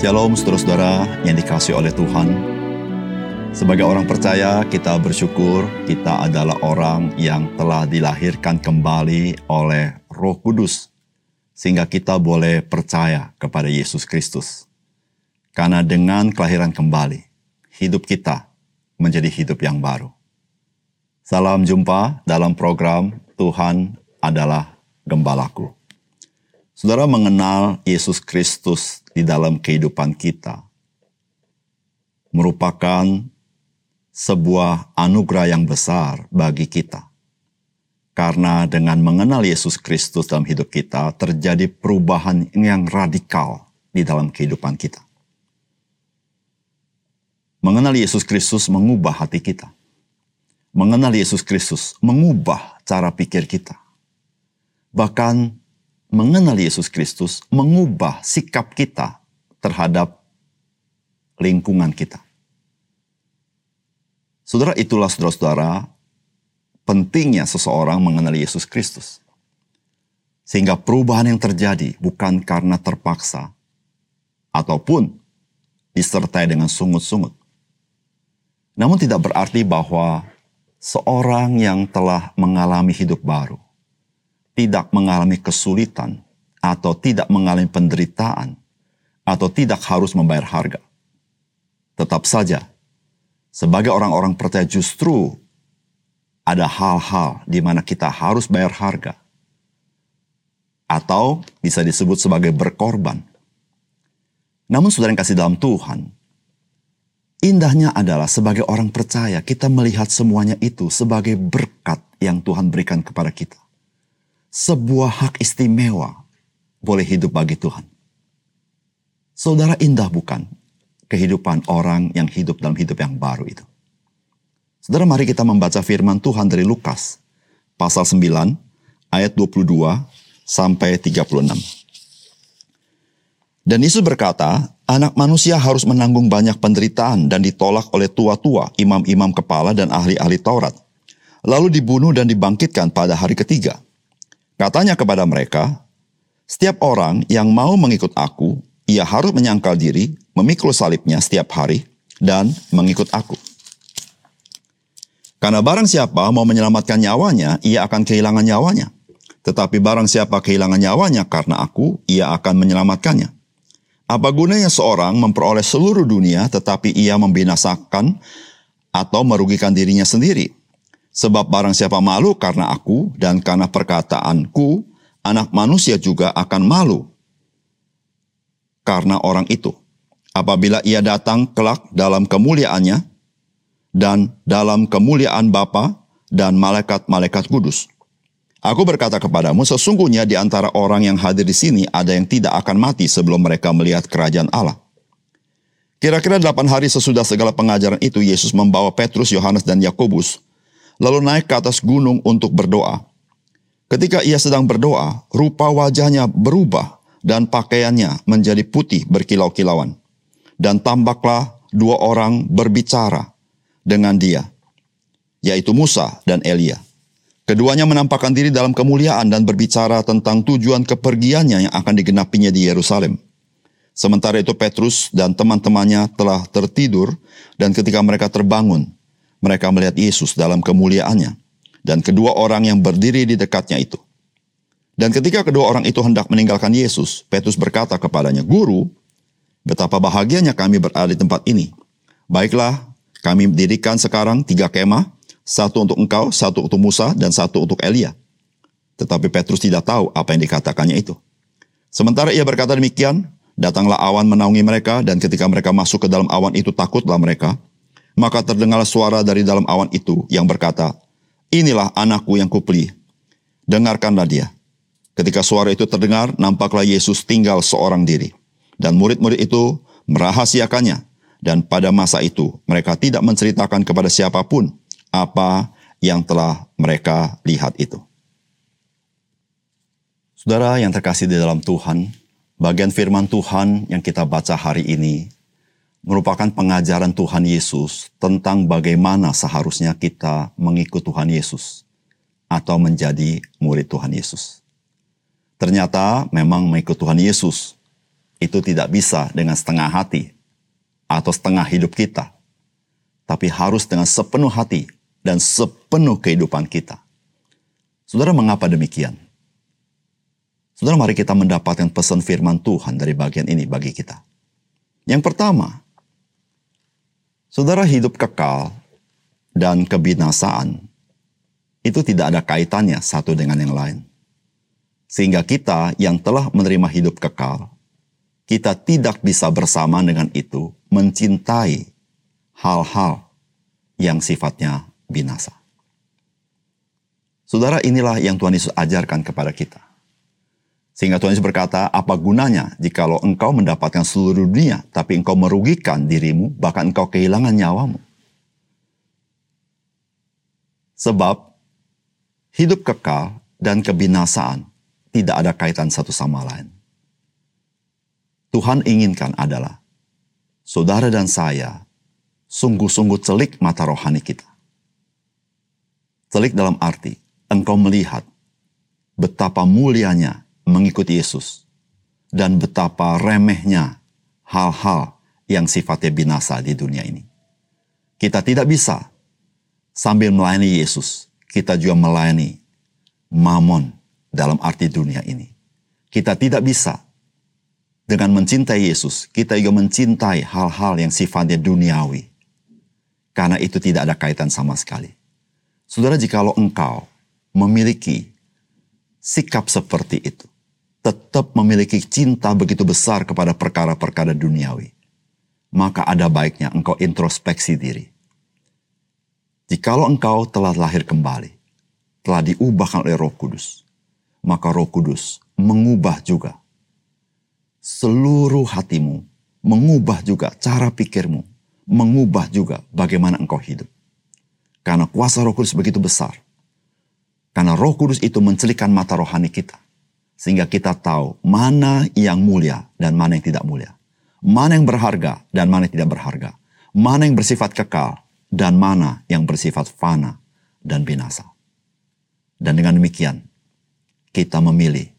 Shalom saudara-saudara yang dikasih oleh Tuhan. Sebagai orang percaya, kita bersyukur kita adalah orang yang telah dilahirkan kembali oleh Roh Kudus, sehingga kita boleh percaya kepada Yesus Kristus. Karena dengan kelahiran kembali, hidup kita menjadi hidup yang baru. Salam jumpa dalam program Tuhan adalah Gembalaku. Saudara mengenal Yesus Kristus di dalam kehidupan kita merupakan sebuah anugerah yang besar bagi kita. Karena dengan mengenal Yesus Kristus dalam hidup kita, terjadi perubahan yang radikal di dalam kehidupan kita. Mengenal Yesus Kristus mengubah hati kita. Mengenal Yesus Kristus mengubah cara pikir kita. Bahkan mengenal Yesus Kristus mengubah sikap kita terhadap lingkungan kita. Saudara, itulah saudara-saudara pentingnya seseorang mengenal Yesus Kristus. Sehingga perubahan yang terjadi bukan karena terpaksa ataupun disertai dengan sungut-sungut. Namun tidak berarti bahwa seorang yang telah mengalami hidup baru tidak mengalami kesulitan atau tidak mengalami penderitaan atau tidak harus membayar harga. Tetap saja, sebagai orang-orang percaya justru ada hal-hal di mana kita harus bayar harga. Atau bisa disebut sebagai berkorban. Namun saudara yang kasih dalam Tuhan, indahnya adalah sebagai orang percaya kita melihat semuanya itu sebagai berkat yang Tuhan berikan kepada kita sebuah hak istimewa boleh hidup bagi Tuhan. Saudara indah bukan kehidupan orang yang hidup dalam hidup yang baru itu. Saudara mari kita membaca firman Tuhan dari Lukas pasal 9 ayat 22 sampai 36. Dan Yesus berkata, anak manusia harus menanggung banyak penderitaan dan ditolak oleh tua-tua, imam-imam kepala dan ahli-ahli Taurat. Lalu dibunuh dan dibangkitkan pada hari ketiga. Katanya kepada mereka, setiap orang yang mau mengikut aku, ia harus menyangkal diri, memikul salibnya setiap hari, dan mengikut aku. Karena barang siapa mau menyelamatkan nyawanya, ia akan kehilangan nyawanya. Tetapi barang siapa kehilangan nyawanya karena aku, ia akan menyelamatkannya. Apa gunanya seorang memperoleh seluruh dunia tetapi ia membinasakan atau merugikan dirinya sendiri? Sebab barang siapa malu karena aku dan karena perkataanku, anak manusia juga akan malu karena orang itu. Apabila ia datang kelak dalam kemuliaannya dan dalam kemuliaan Bapa dan malaikat-malaikat kudus. Aku berkata kepadamu, sesungguhnya di antara orang yang hadir di sini ada yang tidak akan mati sebelum mereka melihat kerajaan Allah. Kira-kira delapan hari sesudah segala pengajaran itu, Yesus membawa Petrus, Yohanes, dan Yakobus lalu naik ke atas gunung untuk berdoa. Ketika ia sedang berdoa, rupa wajahnya berubah dan pakaiannya menjadi putih berkilau-kilauan. Dan tambaklah dua orang berbicara dengan dia, yaitu Musa dan Elia. Keduanya menampakkan diri dalam kemuliaan dan berbicara tentang tujuan kepergiannya yang akan digenapinya di Yerusalem. Sementara itu Petrus dan teman-temannya telah tertidur dan ketika mereka terbangun, mereka melihat Yesus dalam kemuliaannya dan kedua orang yang berdiri di dekatnya itu. Dan ketika kedua orang itu hendak meninggalkan Yesus, Petrus berkata kepadanya, Guru, betapa bahagianya kami berada di tempat ini. Baiklah, kami dirikan sekarang tiga kemah, satu untuk engkau, satu untuk Musa, dan satu untuk Elia. Tetapi Petrus tidak tahu apa yang dikatakannya itu. Sementara ia berkata demikian, datanglah awan menaungi mereka, dan ketika mereka masuk ke dalam awan itu takutlah mereka, maka terdengar suara dari dalam awan itu yang berkata, Inilah anakku yang kupilih. Dengarkanlah dia. Ketika suara itu terdengar, nampaklah Yesus tinggal seorang diri. Dan murid-murid itu merahasiakannya. Dan pada masa itu, mereka tidak menceritakan kepada siapa pun apa yang telah mereka lihat itu. Saudara yang terkasih di dalam Tuhan, bagian firman Tuhan yang kita baca hari ini merupakan pengajaran Tuhan Yesus tentang bagaimana seharusnya kita mengikut Tuhan Yesus atau menjadi murid Tuhan Yesus. Ternyata memang mengikut Tuhan Yesus itu tidak bisa dengan setengah hati atau setengah hidup kita, tapi harus dengan sepenuh hati dan sepenuh kehidupan kita. Saudara, mengapa demikian? Saudara, mari kita mendapatkan pesan firman Tuhan dari bagian ini bagi kita. Yang pertama, saudara hidup kekal dan kebinasaan itu tidak ada kaitannya satu dengan yang lain. Sehingga kita yang telah menerima hidup kekal, kita tidak bisa bersama dengan itu mencintai hal-hal yang sifatnya binasa. Saudara, inilah yang Tuhan Yesus ajarkan kepada kita. Sehingga Tuhan Yesus berkata, apa gunanya jikalau engkau mendapatkan seluruh dunia, tapi engkau merugikan dirimu, bahkan engkau kehilangan nyawamu. Sebab hidup kekal dan kebinasaan tidak ada kaitan satu sama lain. Tuhan inginkan adalah saudara dan saya sungguh-sungguh celik mata rohani kita. Celik dalam arti engkau melihat betapa mulianya mengikuti Yesus dan betapa remehnya hal-hal yang sifatnya binasa di dunia ini. Kita tidak bisa sambil melayani Yesus, kita juga melayani mamon dalam arti dunia ini. Kita tidak bisa dengan mencintai Yesus, kita juga mencintai hal-hal yang sifatnya duniawi. Karena itu tidak ada kaitan sama sekali. Saudara, jikalau engkau memiliki sikap seperti itu, tetap memiliki cinta begitu besar kepada perkara-perkara duniawi, maka ada baiknya engkau introspeksi diri Jikalau engkau telah lahir kembali, telah diubahkan oleh roh kudus, maka roh kudus mengubah juga seluruh hatimu, mengubah juga cara pikirmu, mengubah juga bagaimana engkau hidup. Karena kuasa roh kudus begitu besar. Karena roh kudus itu mencelikan mata rohani kita. Sehingga kita tahu mana yang mulia dan mana yang tidak mulia. Mana yang berharga dan mana yang tidak berharga. Mana yang bersifat kekal dan mana yang bersifat fana dan binasa. Dan dengan demikian, kita memilih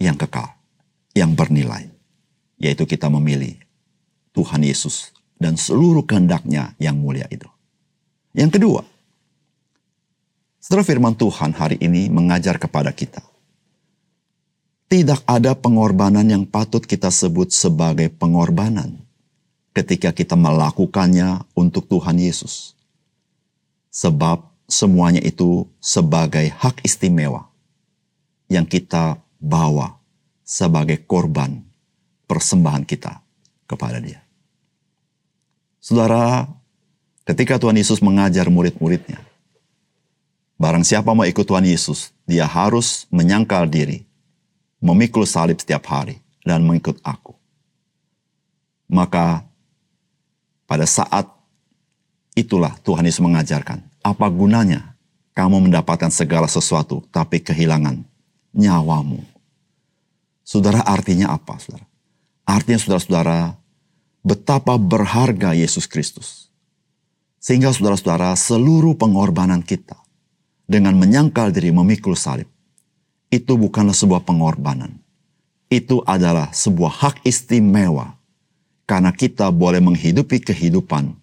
yang kekal, yang bernilai, yaitu kita memilih Tuhan Yesus dan seluruh kehendaknya yang mulia itu. Yang kedua, setelah firman Tuhan hari ini mengajar kepada kita, tidak ada pengorbanan yang patut kita sebut sebagai pengorbanan ketika kita melakukannya untuk Tuhan Yesus. Sebab semuanya itu sebagai hak istimewa yang kita bawa sebagai korban persembahan kita kepada Dia. Saudara, ketika Tuhan Yesus mengajar murid-muridnya, barang siapa mau ikut Tuhan Yesus, dia harus menyangkal diri, memikul salib setiap hari, dan mengikut aku. Maka pada saat itulah Tuhan Yesus mengajarkan, apa gunanya kamu mendapatkan segala sesuatu tapi kehilangan nyawamu. Saudara artinya apa saudara? Artinya saudara-saudara betapa berharga Yesus Kristus. Sehingga saudara-saudara seluruh pengorbanan kita dengan menyangkal diri memikul salib. Itu bukanlah sebuah pengorbanan. Itu adalah sebuah hak istimewa karena kita boleh menghidupi kehidupan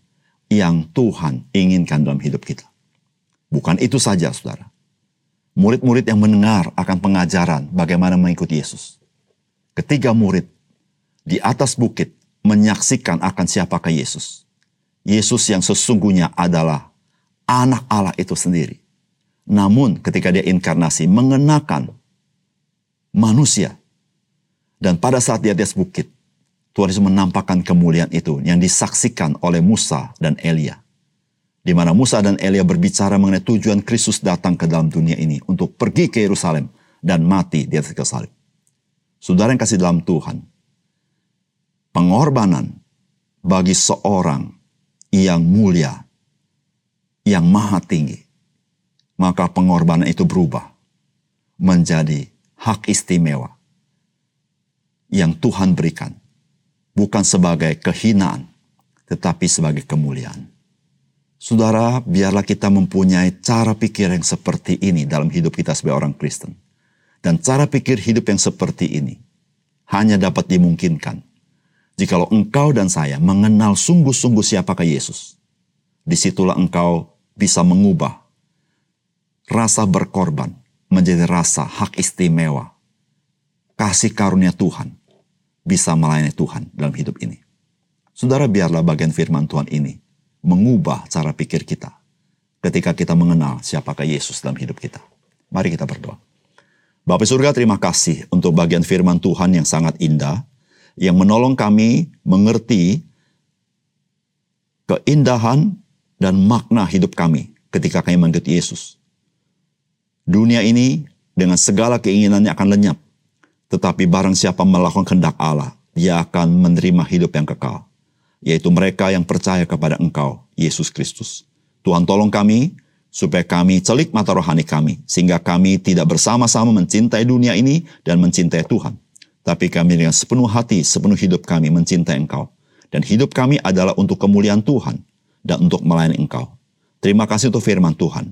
yang Tuhan inginkan dalam hidup kita. Bukan itu saja, saudara. Murid-murid yang mendengar akan pengajaran bagaimana mengikuti Yesus. Ketiga murid di atas bukit menyaksikan akan siapakah Yesus. Yesus yang sesungguhnya adalah anak Allah itu sendiri. Namun ketika dia inkarnasi mengenakan manusia. Dan pada saat di atas bukit, Tuhan Yesus menampakkan kemuliaan itu yang disaksikan oleh Musa dan Elia. Di mana Musa dan Elia berbicara mengenai tujuan Kristus datang ke dalam dunia ini untuk pergi ke Yerusalem dan mati di atas salib. Saudara yang kasih dalam Tuhan, pengorbanan bagi seorang yang mulia, yang maha tinggi, maka pengorbanan itu berubah menjadi hak istimewa yang Tuhan berikan bukan sebagai kehinaan, tetapi sebagai kemuliaan. Saudara, biarlah kita mempunyai cara pikir yang seperti ini dalam hidup kita sebagai orang Kristen. Dan cara pikir hidup yang seperti ini hanya dapat dimungkinkan jikalau engkau dan saya mengenal sungguh-sungguh siapakah Yesus. Di situlah engkau bisa mengubah rasa berkorban menjadi rasa hak istimewa. Kasih karunia Tuhan bisa melayani Tuhan dalam hidup ini. Saudara biarlah bagian firman Tuhan ini mengubah cara pikir kita ketika kita mengenal siapakah Yesus dalam hidup kita. Mari kita berdoa. Bapak surga terima kasih untuk bagian firman Tuhan yang sangat indah, yang menolong kami mengerti keindahan dan makna hidup kami ketika kami mengikuti Yesus. Dunia ini dengan segala keinginannya akan lenyap, tetapi barang siapa melakukan kehendak Allah, dia akan menerima hidup yang kekal, yaitu mereka yang percaya kepada Engkau, Yesus Kristus. Tuhan tolong kami supaya kami celik mata rohani kami, sehingga kami tidak bersama-sama mencintai dunia ini dan mencintai Tuhan. Tapi kami dengan sepenuh hati, sepenuh hidup kami mencintai Engkau. Dan hidup kami adalah untuk kemuliaan Tuhan dan untuk melayani Engkau. Terima kasih untuk firman Tuhan.